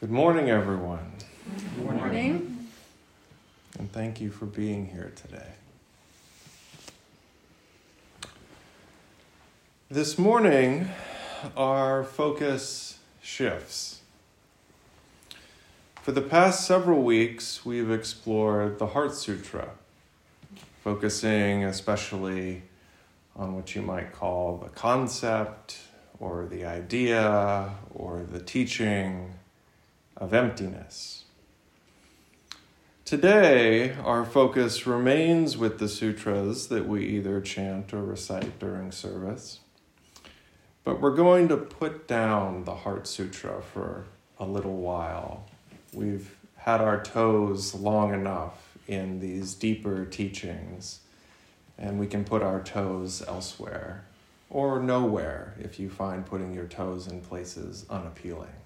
Good morning, everyone, Good morning. and thank you for being here today. This morning, our focus shifts. For the past several weeks, we've explored the Heart Sutra, focusing especially on what you might call the concept or the idea or the teaching of emptiness. Today, our focus remains with the sutras that we either chant or recite during service, but we're going to put down the Heart Sutra for a little while. We've had our toes long enough in these deeper teachings, and we can put our toes elsewhere or nowhere if you find putting your toes in places unappealing.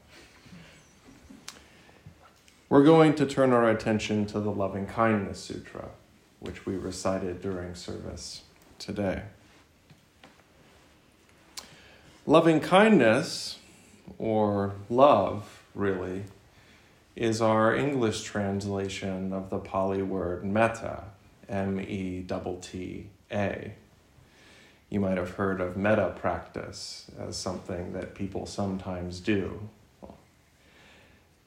We're going to turn our attention to the Loving Kindness Sutra, which we recited during service today. Loving kindness, or love, really, is our English translation of the Pali word metta, M E T T A. You might have heard of metta practice as something that people sometimes do.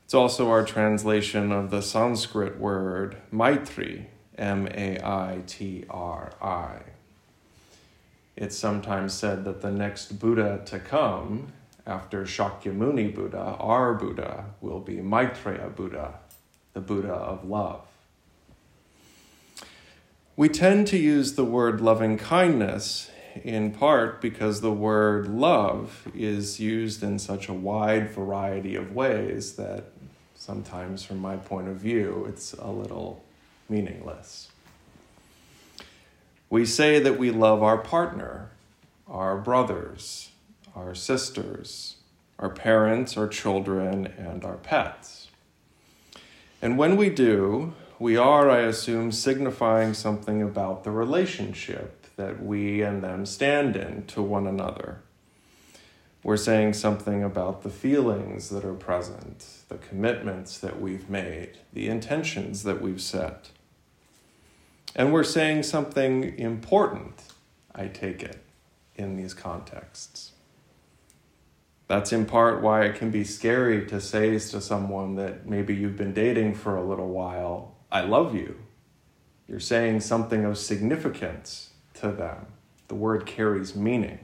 It's also our translation of the Sanskrit word maitri, M A I T R I. It's sometimes said that the next Buddha to come after Shakyamuni Buddha, our Buddha, will be Maitreya Buddha, the Buddha of love. We tend to use the word loving kindness in part because the word love is used in such a wide variety of ways that sometimes, from my point of view, it's a little meaningless. We say that we love our partner, our brothers, our sisters, our parents, our children, and our pets. And when we do, we are, I assume, signifying something about the relationship that we and them stand in to one another. We're saying something about the feelings that are present, the commitments that we've made, the intentions that we've set. And we're saying something important, I take it, in these contexts. That's in part why it can be scary to say to someone that maybe you've been dating for a little while, I love you. You're saying something of significance to them. The word carries meaning.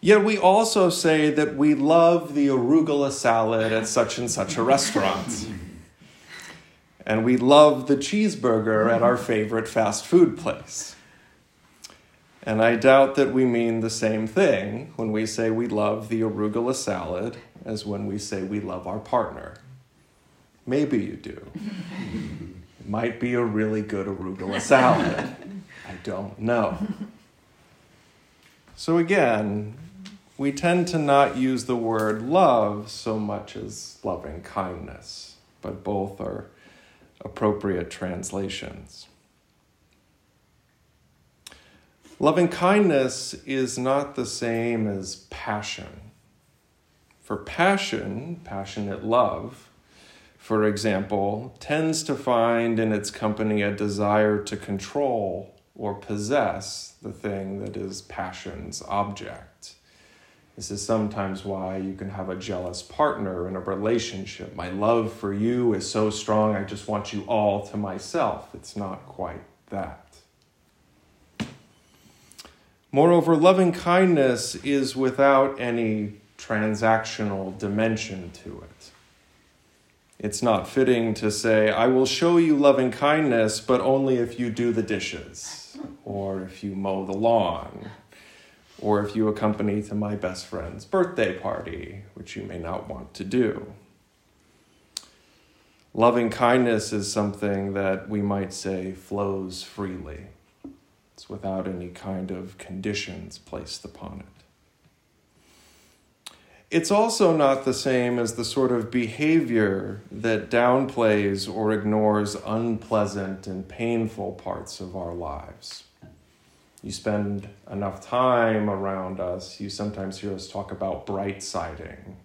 Yet we also say that we love the arugula salad at such and such a restaurant. and we love the cheeseburger at our favorite fast food place. And I doubt that we mean the same thing when we say we love the arugula salad as when we say we love our partner. Maybe you do. it might be a really good arugula salad. I don't know. So, again, we tend to not use the word love so much as loving kindness, but both are appropriate translations. Loving kindness is not the same as passion. For passion, passionate love, for example, tends to find in its company a desire to control or possess the thing that is passion's object. This is sometimes why you can have a jealous partner in a relationship. My love for you is so strong, I just want you all to myself. It's not quite that. Moreover, loving kindness is without any transactional dimension to it. It's not fitting to say, I will show you loving kindness, but only if you do the dishes, or if you mow the lawn, or if you accompany to my best friend's birthday party, which you may not want to do. Loving kindness is something that we might say flows freely. It's without any kind of conditions placed upon it. It's also not the same as the sort of behavior that downplays or ignores unpleasant and painful parts of our lives. You spend enough time around us, you sometimes hear us talk about bright siding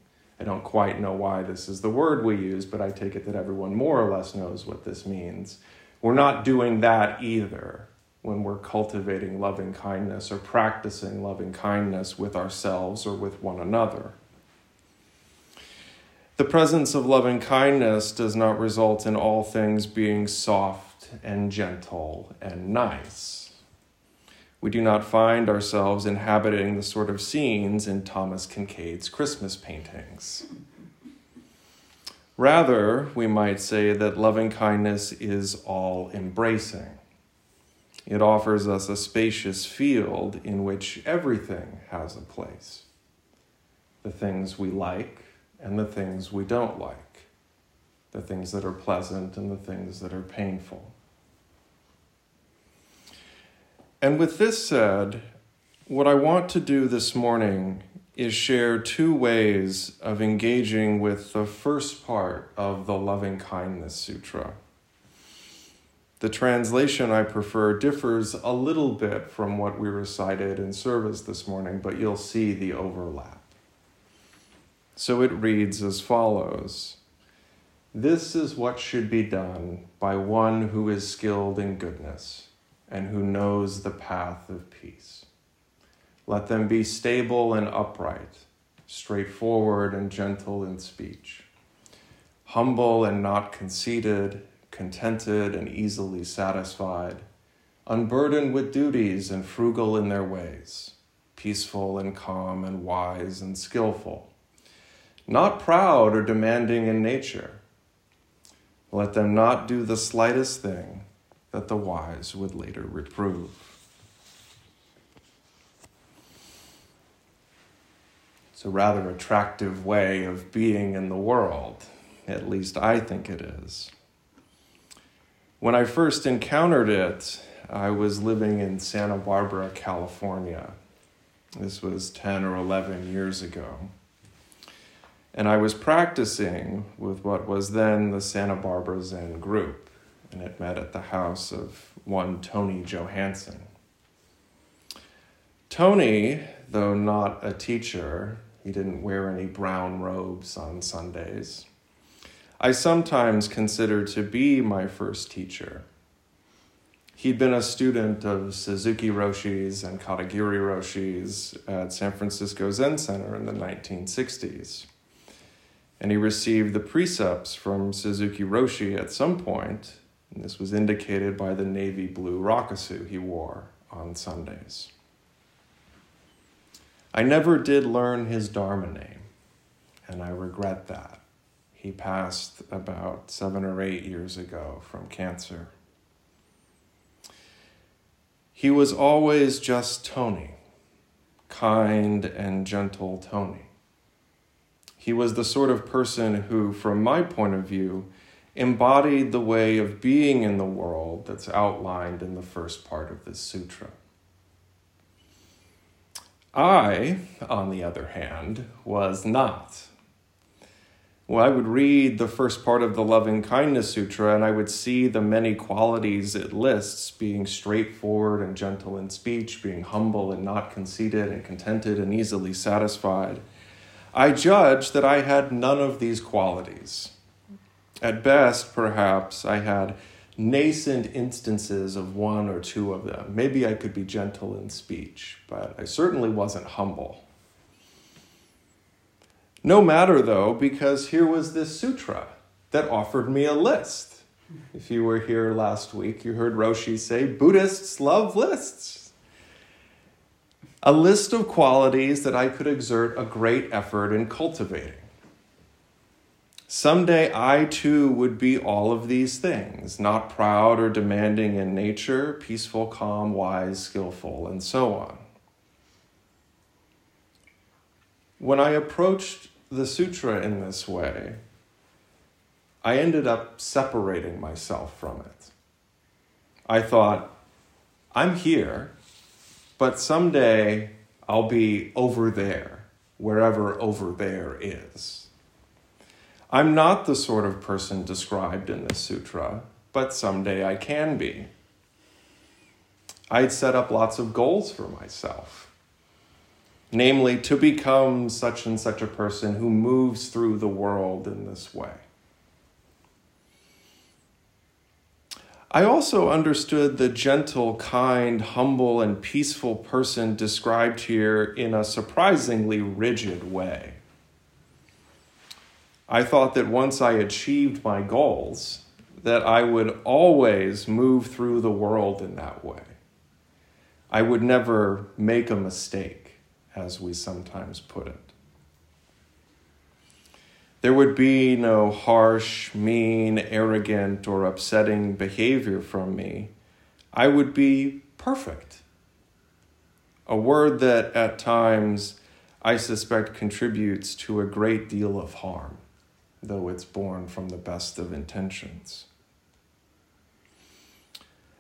I don't quite know why this is the word we use, but I take it that everyone more or less knows what this means. We're not doing that either when we're cultivating loving kindness or practicing loving kindness with ourselves or with one another. The presence of loving kindness does not result in all things being soft and gentle and nice. We do not find ourselves inhabiting the sort of scenes in Thomas Kinkade's Christmas paintings. Rather, we might say that loving kindness is all embracing. It offers us a spacious field in which everything has a place the things we like and the things we don't like, the things that are pleasant and the things that are painful. And with this said, what I want to do this morning is share two ways of engaging with the first part of the Loving Kindness Sutra. The translation I prefer differs a little bit from what we recited in service this morning, but you'll see the overlap. So it reads as follows This is what should be done by one who is skilled in goodness and who knows the path of peace. Let them be stable and upright, straightforward and gentle in speech, humble and not conceited contented and easily satisfied, unburdened with duties and frugal in their ways, peaceful and calm and wise and skillful, not proud or demanding in nature. Let them not do the slightest thing that the wise would later reprove. It's a rather attractive way of being in the world. At least I think it is. When I first encountered it, I was living in Santa Barbara, California. This was 10 or 11 years ago. And I was practicing with what was then the Santa Barbara Zen group, and it met at the house of one Tony Johansson. Tony, though not a teacher, he didn't wear any brown robes on Sundays. I sometimes consider to be my first teacher. He'd been a student of Suzuki Roshi's and Katagiri Roshi's at San Francisco Zen Center in the 1960s. And he received the precepts from Suzuki Roshi at some point, and this was indicated by the navy blue rakusu he wore on Sundays. I never did learn his Dharma name, and I regret that. He passed about seven or eight years ago from cancer. He was always just Tony, kind and gentle Tony. He was the sort of person who, from my point of view, embodied the way of being in the world that's outlined in the first part of this sutra. I, on the other hand, was not. Well, I would read the first part of the Loving Kindness Sutra and I would see the many qualities it lists being straightforward and gentle in speech, being humble and not conceited, and contented and easily satisfied. I judged that I had none of these qualities. At best, perhaps, I had nascent instances of one or two of them. Maybe I could be gentle in speech, but I certainly wasn't humble. No matter though, because here was this sutra that offered me a list. If you were here last week, you heard Roshi say Buddhists love lists. A list of qualities that I could exert a great effort in cultivating. Someday I too would be all of these things, not proud or demanding in nature, peaceful, calm, wise, skillful, and so on. When I approached the sutra in this way, I ended up separating myself from it. I thought, I'm here, but someday I'll be over there, wherever over there is. I'm not the sort of person described in this sutra, but someday I can be. I'd set up lots of goals for myself. namely, to become such and such a person who moves through the world in this way. I also understood the gentle, kind, humble, and peaceful person described here in a surprisingly rigid way. I thought that once I achieved my goals, that I would always move through the world in that way. I would never make a mistake, as we sometimes put it. There would be no harsh, mean, arrogant, or upsetting behavior from me. I would be perfect. A word that at times I suspect contributes to a great deal of harm, though it's born from the best of intentions.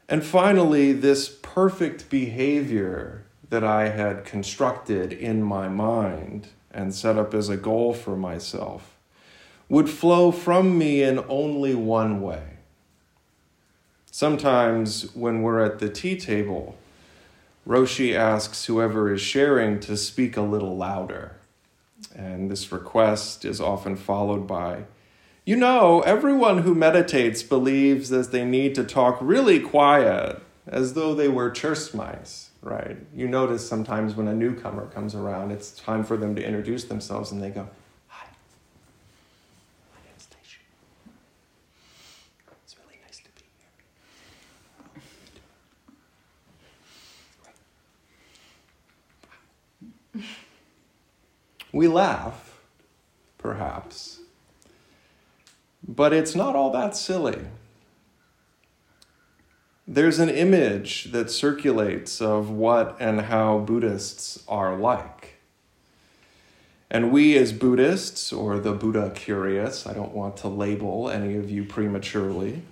And finally, this perfect behavior that I had constructed in my mind and set up as a goal for myself would flow from me in only one way. Sometimes, when we're at the tea table, Roshi asks whoever is sharing to speak a little louder. And this request is often followed by, You know, everyone who meditates believes that they need to talk really quiet, as though they were church mice, right? You notice sometimes when a newcomer comes around, it's time for them to introduce themselves, and they go, We laugh, perhaps, but it's not all that silly. There's an image that circulates of what and how Buddhists are like. And we, as Buddhists, or the Buddha curious, I don't want to label any of you prematurely,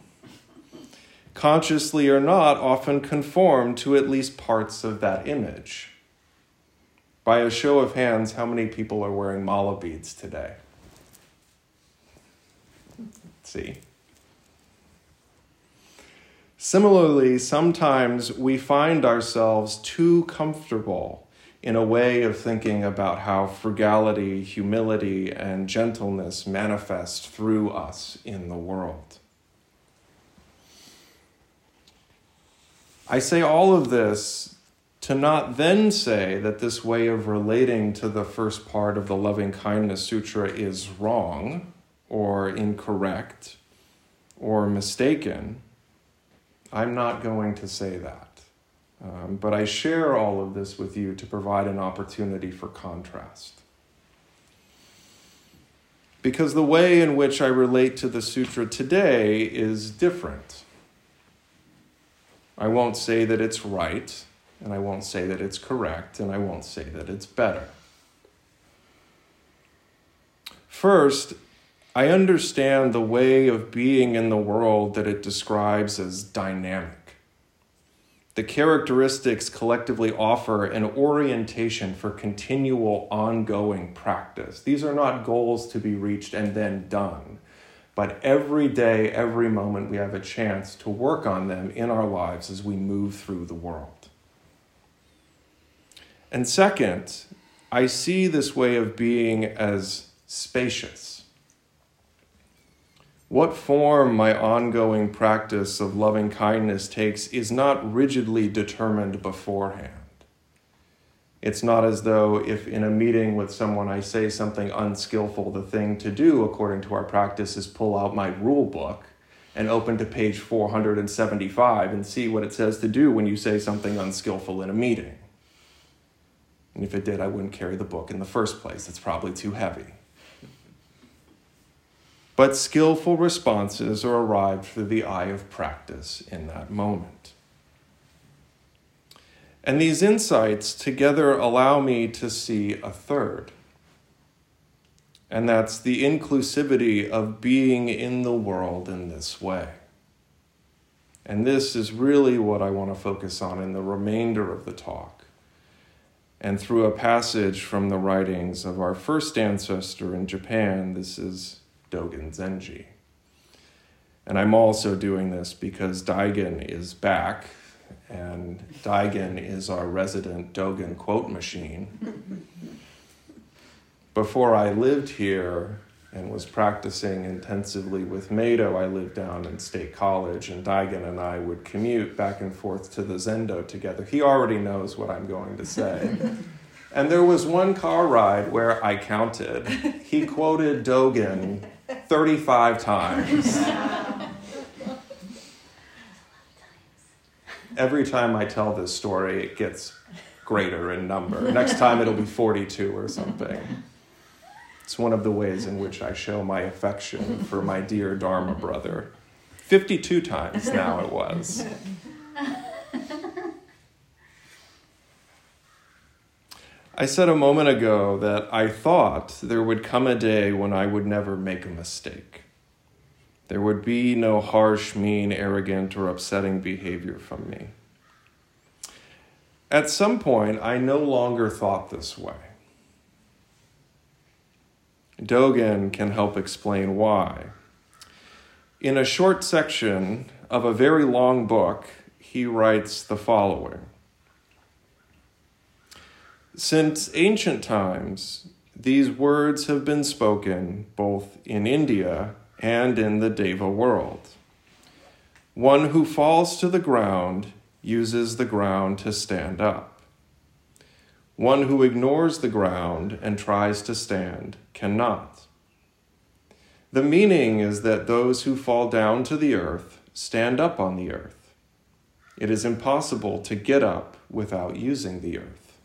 consciously or not, often conform to at least parts of that image. By a show of hands, how many people are wearing mala beads today? Let's see. Similarly, sometimes we find ourselves too comfortable in a way of thinking about how frugality, humility, and gentleness manifest through us in the world. I say all of this to not then say that this way of relating to the first part of the Loving Kindness Sutra is wrong or incorrect or mistaken, I'm not going to say that. Um, but I share all of this with you to provide an opportunity for contrast. Because the way in which I relate to the sutra today is different. I won't say that it's right and I won't say that it's correct, and I won't say that it's better. First, I understand the way of being in the world that it describes as dynamic. The characteristics collectively offer an orientation for continual, ongoing practice. These are not goals to be reached and then done, but every day, every moment, we have a chance to work on them in our lives as we move through the world. And second, I see this way of being as spacious. What form my ongoing practice of loving kindness takes is not rigidly determined beforehand. It's not as though if in a meeting with someone I say something unskillful, the thing to do according to our practice is pull out my rule book and open to page 475 and see what it says to do when you say something unskillful in a meeting. And if it did, I wouldn't carry the book in the first place. It's probably too heavy. But skillful responses are arrived through the eye of practice in that moment. And these insights together allow me to see a third. And that's the inclusivity of being in the world in this way. And this is really what I want to focus on in the remainder of the talk and through a passage from the writings of our first ancestor in Japan. This is Dogen Zenji. And I'm also doing this because Daigen is back and Daigen is our resident Dogen quote machine. Before I lived here and was practicing intensively with Mado, I lived down in State College, and Daigen and I would commute back and forth to the Zendo together. He already knows what I'm going to say. and there was one car ride where I counted. He quoted Dogen 35 times. every time I tell this story, it gets greater in number. Next time it'll be 42 or something. It's one of the ways in which I show my affection for my dear Dharma brother. 52 times now it was. I said a moment ago that I thought there would come a day when I would never make a mistake. There would be no harsh, mean, arrogant, or upsetting behavior from me. At some point, I no longer thought this way. Dogen can help explain why. In a short section of a very long book, he writes the following Since ancient times, these words have been spoken both in India and in the Deva world. One who falls to the ground uses the ground to stand up. One who ignores the ground and tries to stand cannot. The meaning is that those who fall down to the earth stand up on the earth. It is impossible to get up without using the earth.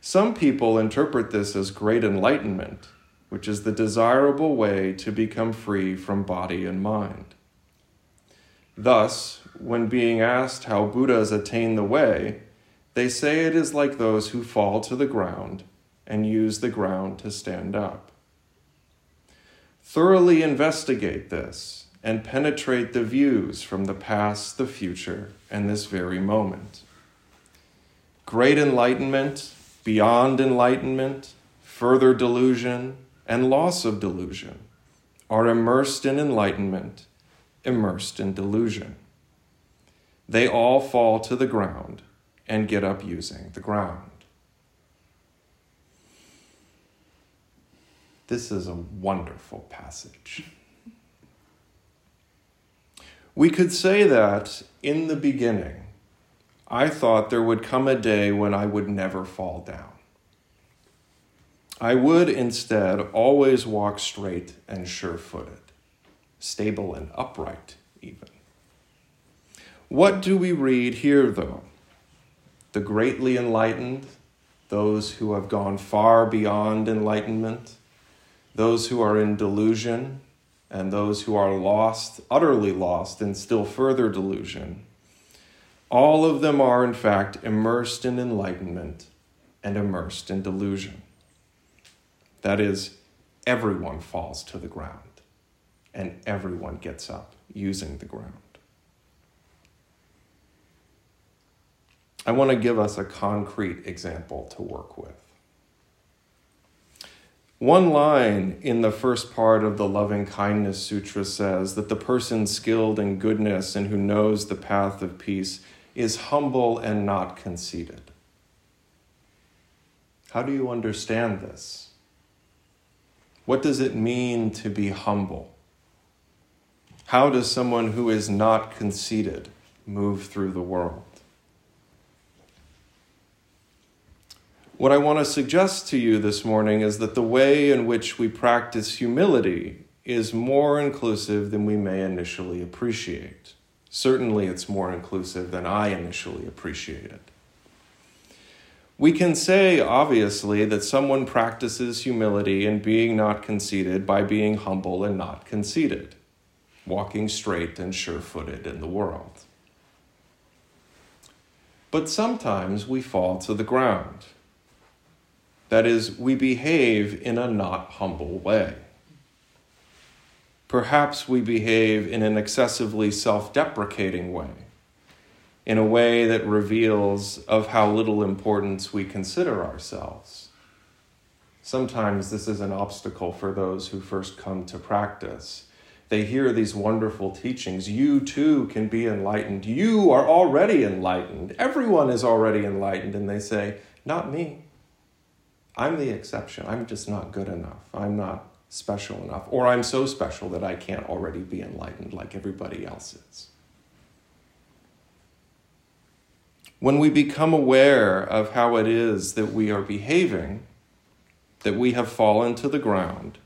Some people interpret this as great enlightenment which is the desirable way to become free from body and mind. Thus, when being asked how Buddhas attain the way, they say it is like those who fall to the ground and use the ground to stand up. Thoroughly investigate this and penetrate the views from the past, the future, and this very moment. Great enlightenment, beyond enlightenment, further delusion, and loss of delusion are immersed in enlightenment, immersed in delusion. They all fall to the ground and get up using the ground. This is a wonderful passage. We could say that in the beginning, I thought there would come a day when I would never fall down. I would instead always walk straight and sure footed, stable and upright, even. What do we read here, though? The greatly enlightened, those who have gone far beyond enlightenment, those who are in delusion, and those who are lost, utterly lost, in still further delusion. All of them are, in fact, immersed in enlightenment and immersed in delusion. That is, everyone falls to the ground and everyone gets up using the ground. I want to give us a concrete example to work with. One line in the first part of the Loving Kindness Sutra says that the person skilled in goodness and who knows the path of peace is humble and not conceited. How do you understand this? What does it mean to be humble? How does someone who is not conceited move through the world? What I want to suggest to you this morning is that the way in which we practice humility is more inclusive than we may initially appreciate. Certainly, it's more inclusive than I initially appreciated. We can say, obviously, that someone practices humility and being not conceited by being humble and not conceited, walking straight and sure footed in the world. But sometimes we fall to the ground. That is, we behave in a not humble way. Perhaps we behave in an excessively self deprecating way in a way that reveals of how little importance we consider ourselves. Sometimes this is an obstacle for those who first come to practice they hear these wonderful teachings. You too can be enlightened. You are already enlightened. Everyone is already enlightened. And they say, Not me. I'm the exception. I'm just not good enough. I'm not special enough. Or I'm so special that I can't already be enlightened like everybody else is. When we become aware of how it is that we are behaving, that we have fallen to the ground,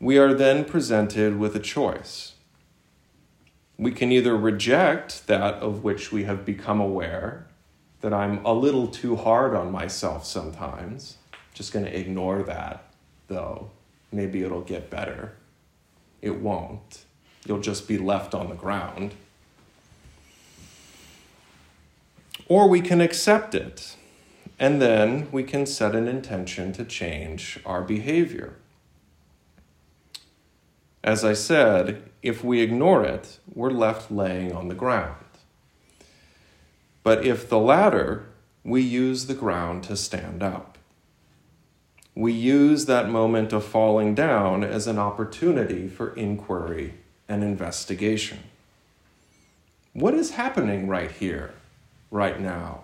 we are then presented with a choice. We can either reject that of which we have become aware, that I'm a little too hard on myself sometimes, just going to ignore that, though. Maybe it'll get better. It won't. You'll just be left on the ground. Or we can accept it, and then we can set an intention to change our behavior. As I said, if we ignore it, we're left laying on the ground. But if the latter, we use the ground to stand up. We use that moment of falling down as an opportunity for inquiry and investigation. What is happening right here, right now,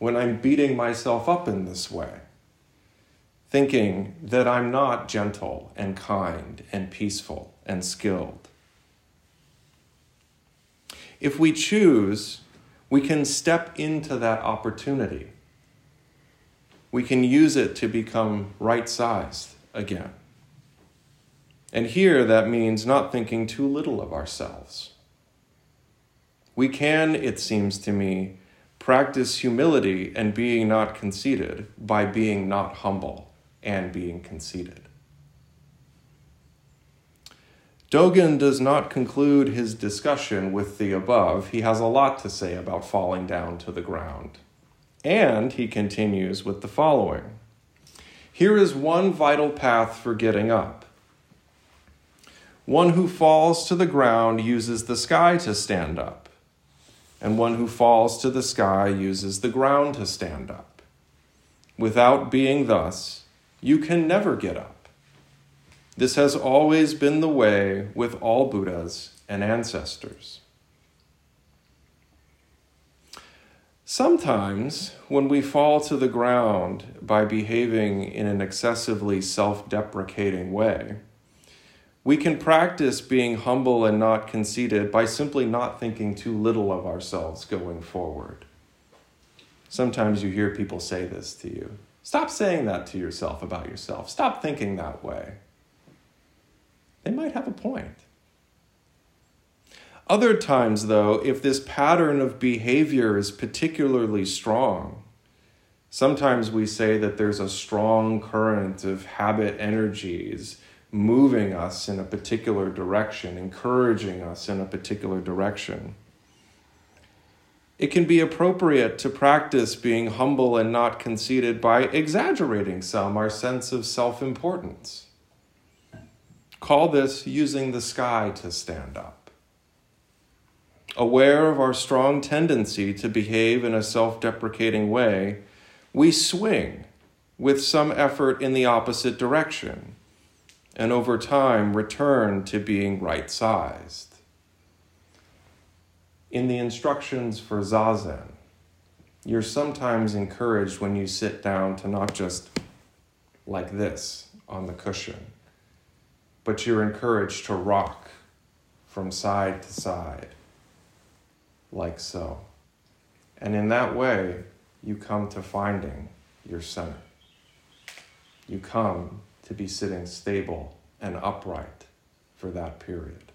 when I'm beating myself up in this way? thinking that I'm not gentle and kind and peaceful and skilled. If we choose, we can step into that opportunity. We can use it to become right sized again. And here that means not thinking too little of ourselves. We can, it seems to me, practice humility and being not conceited by being not humble and being conceited. Dogen does not conclude his discussion with the above. He has a lot to say about falling down to the ground. And he continues with the following Here is one vital path for getting up. One who falls to the ground uses the sky to stand up, and one who falls to the sky uses the ground to stand up. Without being thus, you can never get up. This has always been the way with all Buddhas and ancestors. Sometimes, when we fall to the ground by behaving in an excessively self deprecating way, we can practice being humble and not conceited by simply not thinking too little of ourselves going forward. Sometimes you hear people say this to you. Stop saying that to yourself about yourself. Stop thinking that way. They might have a point. Other times, though, if this pattern of behavior is particularly strong, sometimes we say that there's a strong current of habit energies moving us in a particular direction, encouraging us in a particular direction it can be appropriate to practice being humble and not conceited by exaggerating some our sense of self importance. Call this using the sky to stand up. Aware of our strong tendency to behave in a self deprecating way, we swing with some effort in the opposite direction, and over time return to being right sized in the instructions for Zazen, you're sometimes encouraged when you sit down to not just like this on the cushion, but you're encouraged to rock from side to side, like so. And in that way, you come to finding your center. You come to be sitting stable and upright for that period.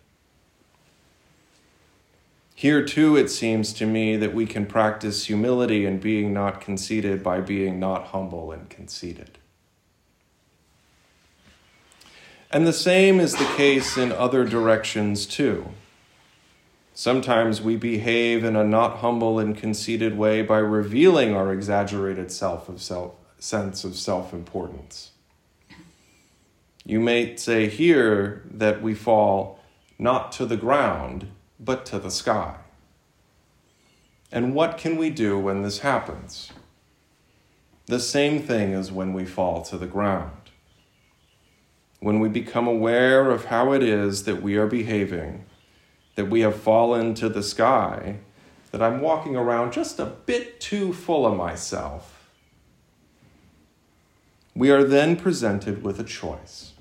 Here, too, it seems to me that we can practice humility and being not conceited by being not humble and conceited. And the same is the case in other directions, too. Sometimes we behave in a not humble and conceited way by revealing our exaggerated self of self, sense of self importance. You may say here that we fall not to the ground but to the sky. And what can we do when this happens? The same thing as when we fall to the ground. When we become aware of how it is that we are behaving, that we have fallen to the sky, that I'm walking around just a bit too full of myself, we are then presented with a choice.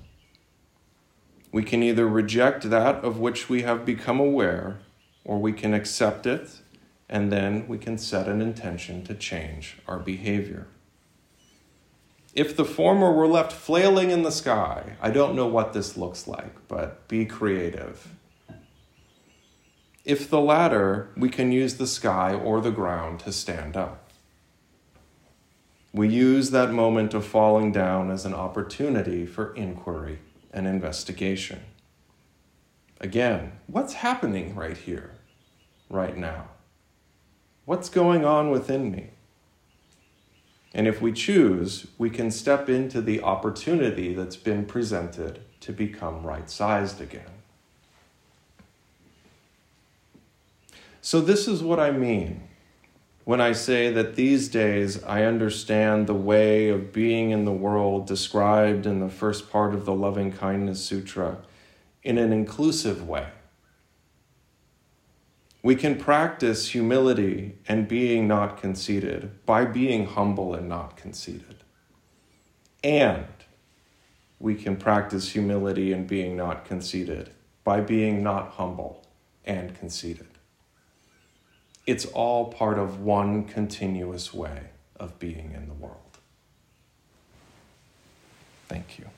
We can either reject that of which we have become aware, or we can accept it, and then we can set an intention to change our behavior. If the former were left flailing in the sky, I don't know what this looks like, but be creative. If the latter, we can use the sky or the ground to stand up. We use that moment of falling down as an opportunity for inquiry and investigation. Again, what's happening right here, right now? What's going on within me? And if we choose, we can step into the opportunity that's been presented to become right sized again. So, this is what I mean when I say that these days I understand the way of being in the world described in the first part of the Loving Kindness Sutra in an inclusive way. We can practice humility and being not conceited by being humble and not conceited. And we can practice humility and being not conceited by being not humble and conceited. It's all part of one continuous way of being in the world. Thank you.